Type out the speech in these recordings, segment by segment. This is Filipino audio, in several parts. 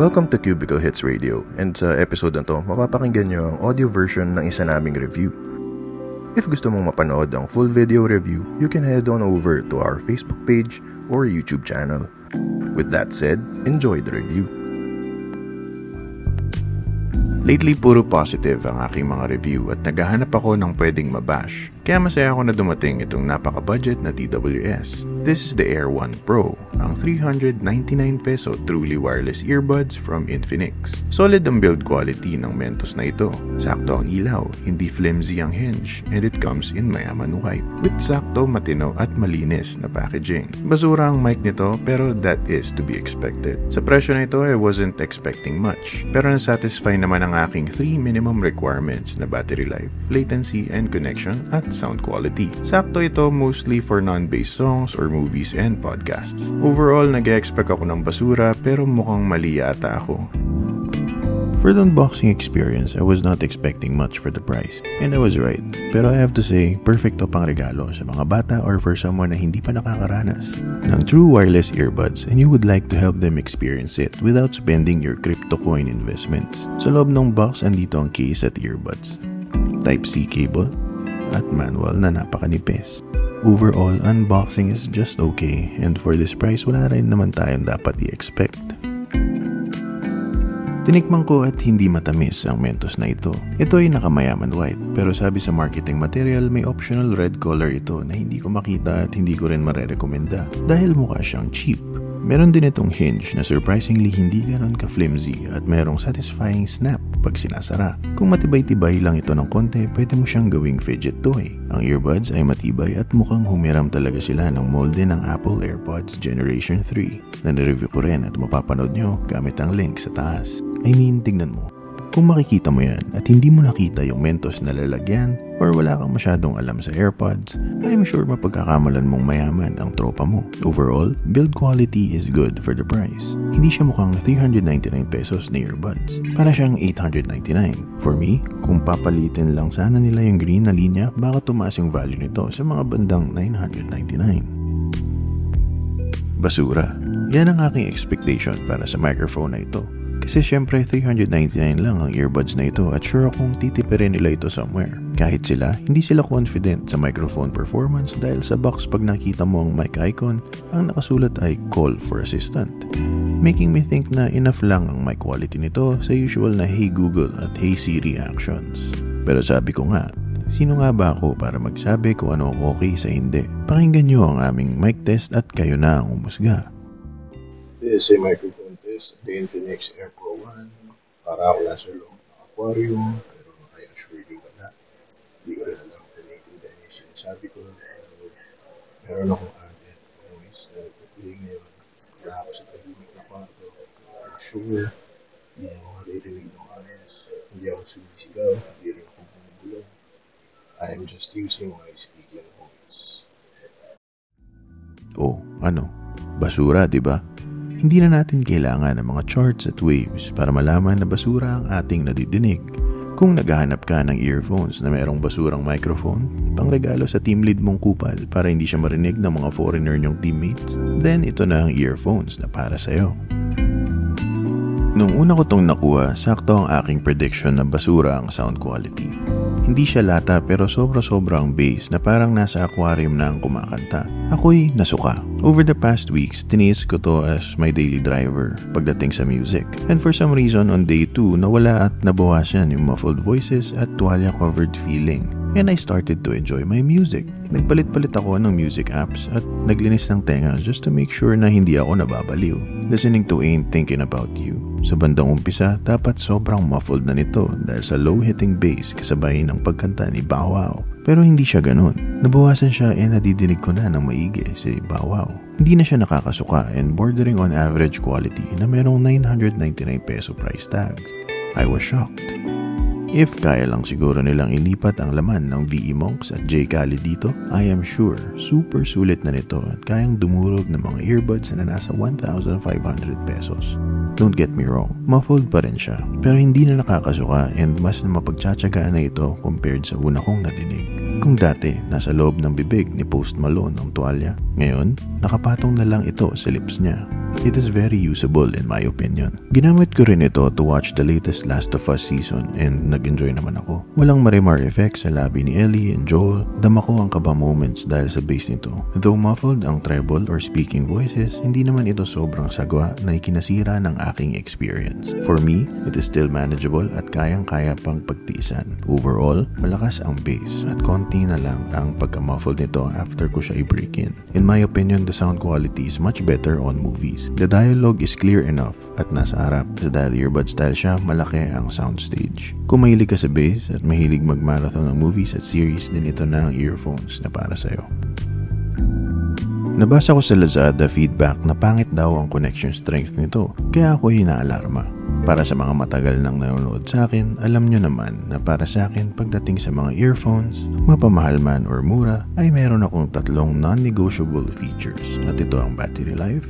Welcome to Cubicle Hits Radio and sa episode na to, mapapakinggan nyo ang audio version ng isa naming review. If gusto mong mapanood ang full video review, you can head on over to our Facebook page or YouTube channel. With that said, enjoy the review. Lately, puro positive ang aking mga review at naghahanap ako ng pwedeng mabash. Kaya masaya ako na dumating itong napaka-budget na TWS. This is the Air 1 Pro, ang 399 peso truly wireless earbuds from Infinix. Solid ang build quality ng Mentos na ito. Sakto ang ilaw, hindi flimsy ang hinge, and it comes in mayaman white with sakto matino at malinis na packaging. Basura ang mic nito pero that is to be expected. Sa presyo na ito, I wasn't expecting much. Pero nasatisfy naman ang aking 3 minimum requirements na battery life, latency, and connection at sound quality. Sakto ito mostly for non-based songs or movies and podcasts. Overall, nag-expect ako ng basura pero mukhang mali yata ako. For the unboxing experience, I was not expecting much for the price. And I was right. Pero I have to say, perfecto pang regalo sa mga bata or for someone na hindi pa nakakaranas ng true wireless earbuds and you would like to help them experience it without spending your crypto coin investments. Sa loob ng box, andito ang case at earbuds. Type-C cable at manual na napakanipis. Overall, unboxing is just okay and for this price wala rin naman tayong dapat i-expect. Tinikman ko at hindi matamis ang Mentos na ito. Ito ay nakamayaman white, pero sabi sa marketing material may optional red color ito na hindi ko makita at hindi ko rin marerekomenda dahil mukha siyang cheap. Meron din itong hinge na surprisingly hindi ganon ka-flimsy at merong satisfying snap pag sinasara. Kung matibay-tibay lang ito ng konti, pwede mo siyang gawing fidget toy. Ang earbuds ay matibay at mukhang humiram talaga sila ng molde ng Apple AirPods Generation 3 na nireview ko rin at mapapanood nyo gamit ang link sa taas. I mean, tingnan mo. Kung makikita mo yan at hindi mo nakita yung Mentos na lalagyan or wala kang masyadong alam sa AirPods, I'm sure mapagkakamalan mong mayaman ang tropa mo. Overall, build quality is good for the price. Hindi siya mukhang 399 pesos na earbuds. Para siyang 899. For me, kung papalitin lang sana nila yung green na linya, baka tumaas yung value nito sa mga bandang 999. Basura. Yan ang aking expectation para sa microphone na ito. Kasi syempre 399 lang ang earbuds na ito at sure akong titipirin nila ito somewhere. Kahit sila, hindi sila confident sa microphone performance dahil sa box pag nakita mo ang mic icon, ang nakasulat ay call for assistant. Making me think na enough lang ang mic quality nito sa usual na Hey Google at Hey Siri actions. Pero sabi ko nga, Sino nga ba ako para magsabi kung ano okay sa hindi? Pakinggan nyo ang aming mic test at kayo na ang umusga. This is a microphone Infinix Air Pro 1. Para ako nasa loob ng aquarium, pero I assure you wala. Hindi ko rin alam kung naiintindihan yung sinasabi ko. Uh, meron akong added noise na nagpapiling ngayon. Lahat sa tahimik na kwarto. I'm sure, hindi ako maririnig ng honest. Hindi ako sumisigaw, hindi rin ako bumubulong. I am just using my speaking voice. Oh, ano? Basura, di ba? Hindi na natin kailangan ng mga charts at waves para malaman na basura ang ating nadidinig. Kung naghahanap ka ng earphones na mayroong basurang microphone, pangregalo sa team lead mong kupal para hindi siya marinig ng mga foreigner niyong teammates, then ito na ang earphones na para sa'yo. Nung una ko tong nakuha, sakto ang aking prediction na basura ang sound quality. Hindi siya lata pero sobra-sobra ang bass na parang nasa aquarium na ang kumakanta. Ako'y nasuka. Over the past weeks, tiniis ko to as my daily driver pagdating sa music. And for some reason, on day 2, nawala at nabawasan yung muffled voices at tuwalya-covered feeling. And I started to enjoy my music. Nagpalit-palit ako ng music apps at naglinis ng tenga just to make sure na hindi ako nababaliw. Listening to Ain't Thinking About You. Sa bandang umpisa, dapat sobrang muffled na nito dahil sa low-hitting bass kasabay ng pagkanta ni Bow Wow. Pero hindi siya ganun. Nabawasan siya e nadidinig ko na ng maigi si Bow Wow. Hindi na siya nakakasuka and bordering on average quality na merong 999 peso price tag. I was shocked. If kaya lang siguro nilang ilipat ang laman ng VE Monks at J. Cali dito, I am sure super sulit na nito at kayang dumurog ng mga earbuds na nasa 1,500 pesos. Don't get me wrong, muffled pa rin siya. Pero hindi na nakakasuka and mas na mapagtsatsagaan na ito compared sa una kong nadinig. Kung dati, nasa loob ng bibig ni Post Malone ang tuwalya, ngayon, nakapatong na lang ito sa lips niya. It is very usable in my opinion. Ginamit ko rin ito to watch the latest Last of Us season and nag-enjoy naman ako. Walang marimar effects sa labi ni Ellie and Joel. Dama ko ang kaba moments dahil sa bass nito. Though muffled ang treble or speaking voices, hindi naman ito sobrang sagwa na ikinasira ng aking experience. For me, it is still manageable at kayang-kaya pang pagtiisan. Overall, malakas ang bass at konti na lang ang pagka-muffled nito after ko siya i-break in. In my opinion, the sound quality is much better on movies. The dialogue is clear enough at nasa harap. Sa dahil earbud style siya, malaki ang soundstage. Kung mahilig ka sa bass at mahilig mag-marathon ng movies at series, din ito na ang earphones na para sa'yo. Nabasa ko sa Lazada feedback na pangit daw ang connection strength nito, kaya ako inaalarma. Para sa mga matagal nang nanonood sa akin, alam nyo naman na para sa akin pagdating sa mga earphones, mapamahal man or mura, ay meron akong tatlong non-negotiable features at ito ang battery life,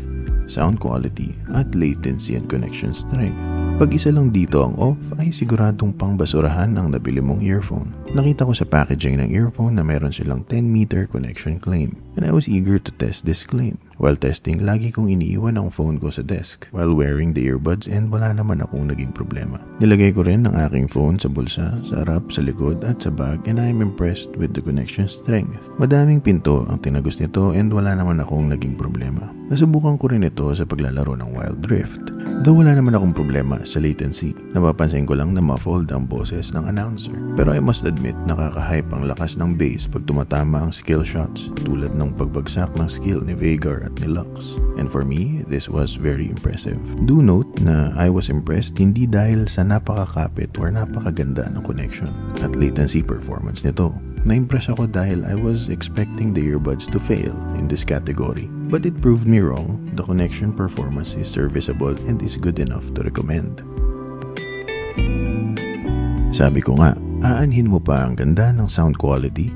sound quality, at latency and connection strength. Pag isa lang dito ang off, ay siguradong pangbasurahan ang nabili mong earphone. Nakita ko sa packaging ng earphone na meron silang 10 meter connection claim and I was eager to test this claim. While testing, lagi kong iniiwan ang phone ko sa desk while wearing the earbuds and wala naman akong naging problema. Nilagay ko rin ang aking phone sa bulsa, sa harap, sa likod at sa bag and I am impressed with the connection strength. Madaming pinto ang tinagos nito and wala naman akong naging problema. Nasubukan ko rin ito sa paglalaro ng Wild Rift. Though wala naman akong problema sa latency, napapansin ko lang na muffled ang boses ng announcer. Pero I must admit, nakaka-hype ang lakas ng bass pag tumatama ang skill shots tulad ng pagbagsak ng skill ni Vagar at ni Lux. And for me, this was very impressive. Do note na I was impressed hindi dahil sa napakakapit or napakaganda ng connection at latency performance nito. Na-impress ako dahil I was expecting the earbuds to fail in this category. But it proved me wrong. The connection performance is serviceable and is good enough to recommend. Sabi ko nga, aanhin mo pa ang ganda ng sound quality,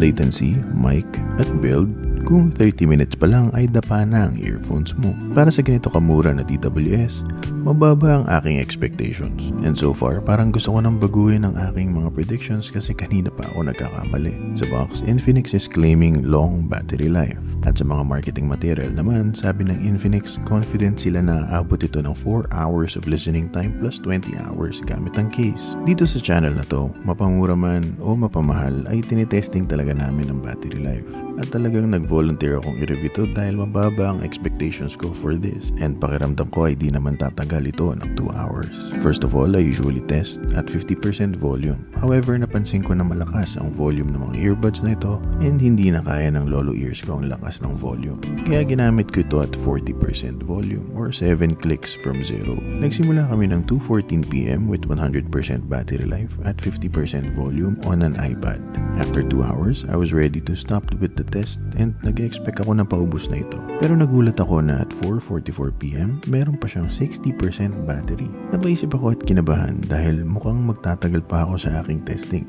latency, mic, at build kung 30 minutes pa lang ay dapa na ang earphones mo. Para sa ganito kamura na DWS, mababa ang aking expectations. And so far, parang gusto ko nang baguhin ang aking mga predictions kasi kanina pa ako nagkakamali. Sa box, Infinix is claiming long battery life. At sa mga marketing material naman, sabi ng Infinix, confident sila na aabot ito ng 4 hours of listening time plus 20 hours gamit ang case. Dito sa channel na to, mapamura man o mapamahal ay tinitesting talaga namin ang battery life. At talagang nag-volunteer akong i-review to dahil mababa ang expectations ko for this. And pakiramdam ko ay di naman tatagal ito ng 2 hours. First of all, I usually test at 50% volume. However, napansin ko na malakas ang volume ng mga earbuds na ito and hindi na kaya ng lolo ears ko ang lakas ng volume. Kaya ginamit ko ito at 40% volume or 7 clicks from 0. Nagsimula kami ng 2.14pm with 100% battery life at 50% volume on an iPad. After 2 hours, I was ready to stop with the test and nag-expect ako na paubos na ito. Pero nagulat ako na at 4.44pm, meron pa siyang 60% battery. Napaisip ako at kinabahan dahil mukhang magtatagal pa ako sa aking testing.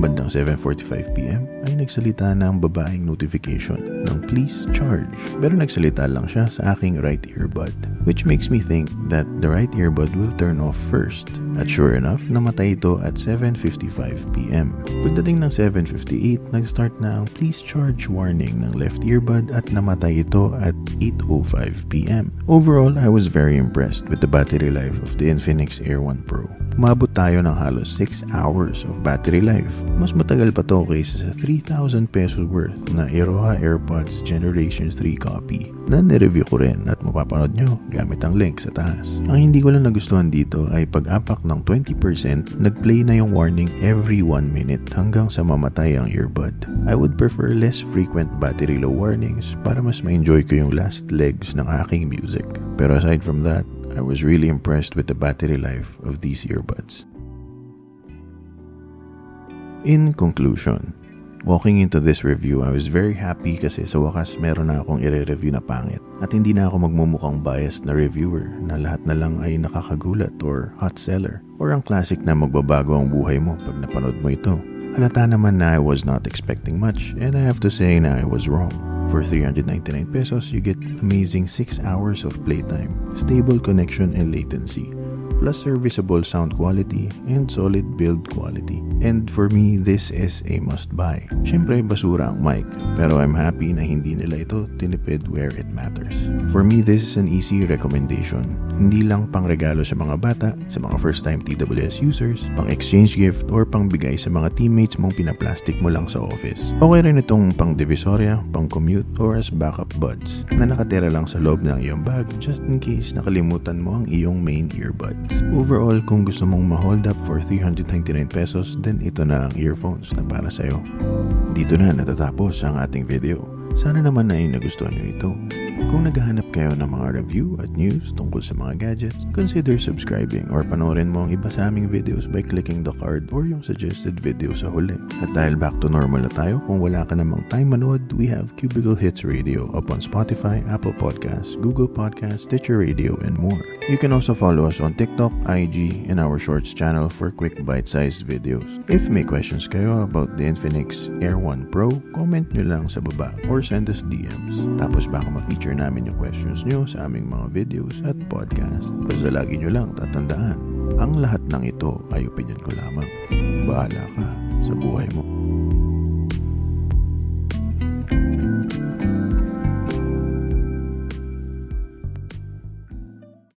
Bandang 7.45pm ay nagsalita na ang babaeng notification ng please charge. Pero nagsalita lang siya sa aking right earbud which makes me think that the right earbud will turn off first. At sure enough, namatay ito at 7.55pm. Pagdating ng 7.58, nag-start na ang please charge warning ng left earbud at namatay ito at 8.05pm. Overall, I was very impressed with the battery life of the Infinix Air 1 Pro. Umabot tayo ng halos 6 hours of battery life. Mas matagal pa to kaysa sa 3,000 pesos worth na Iroha AirPods Generation 3 copy na nireview ko rin at mapapanood nyo gamit ang link sa taas. Ang hindi ko lang nagustuhan dito ay pag-apak ng 20%, nag-play na yung warning every 1 minute hanggang sa mamatay ang earbud. I would prefer less frequent battery low warnings para mas ma-enjoy ko yung last legs ng aking music. Pero aside from that, I was really impressed with the battery life of these earbuds. In conclusion, walking into this review, I was very happy kasi sa wakas meron na akong i-review na pangit. At hindi na ako magmumukhang biased na reviewer na lahat na lang ay nakakagulat or hot seller or ang classic na magbabago ang buhay mo pag napanood mo ito. Halata naman na I was not expecting much and I have to say na I was wrong. For 399 pesos, you get amazing 6 hours of playtime, stable connection and latency. Plus serviceable sound quality and solid build quality. And for me, this is a must buy. Siyempre, basura ang mic, pero I'm happy na hindi nila ito tinipid where it matters. For me, this is an easy recommendation. Hindi lang pang regalo sa mga bata, sa mga first-time TWS users, pang exchange gift, or pang bigay sa mga teammates mong pinaplastic mo lang sa office. Okay rin itong pang divisoria, pang commute, or as backup buds na nakatira lang sa loob ng iyong bag just in case nakalimutan mo ang iyong main earbuds. Overall, kung gusto mong ma-hold up for 399 pesos, then ito na ang earphones na para sa'yo. Dito na natatapos ang ating video. Sana naman na ay nagustuhan nyo ito. Kung naghahanap kayo ng mga review at news tungkol sa mga gadgets, consider subscribing or panoorin mo ang iba sa aming videos by clicking the card or yung suggested video sa huli. At dahil back to normal na tayo, kung wala ka namang time manood, we have Cubicle Hits Radio up on Spotify, Apple Podcasts, Google Podcasts, Stitcher Radio, and more. You can also follow us on TikTok, IG, and our Shorts channel for quick bite-sized videos. If may questions kayo about the Infinix Air 1 Pro, comment nyo lang sa baba or send us DMs. Tapos baka ma-feature namin yung questions nyo sa aming mga videos at podcast. Basta lagi nyo lang tatandaan, ang lahat ng ito ay opinion ko lamang. Bahala ka sa buhay mo.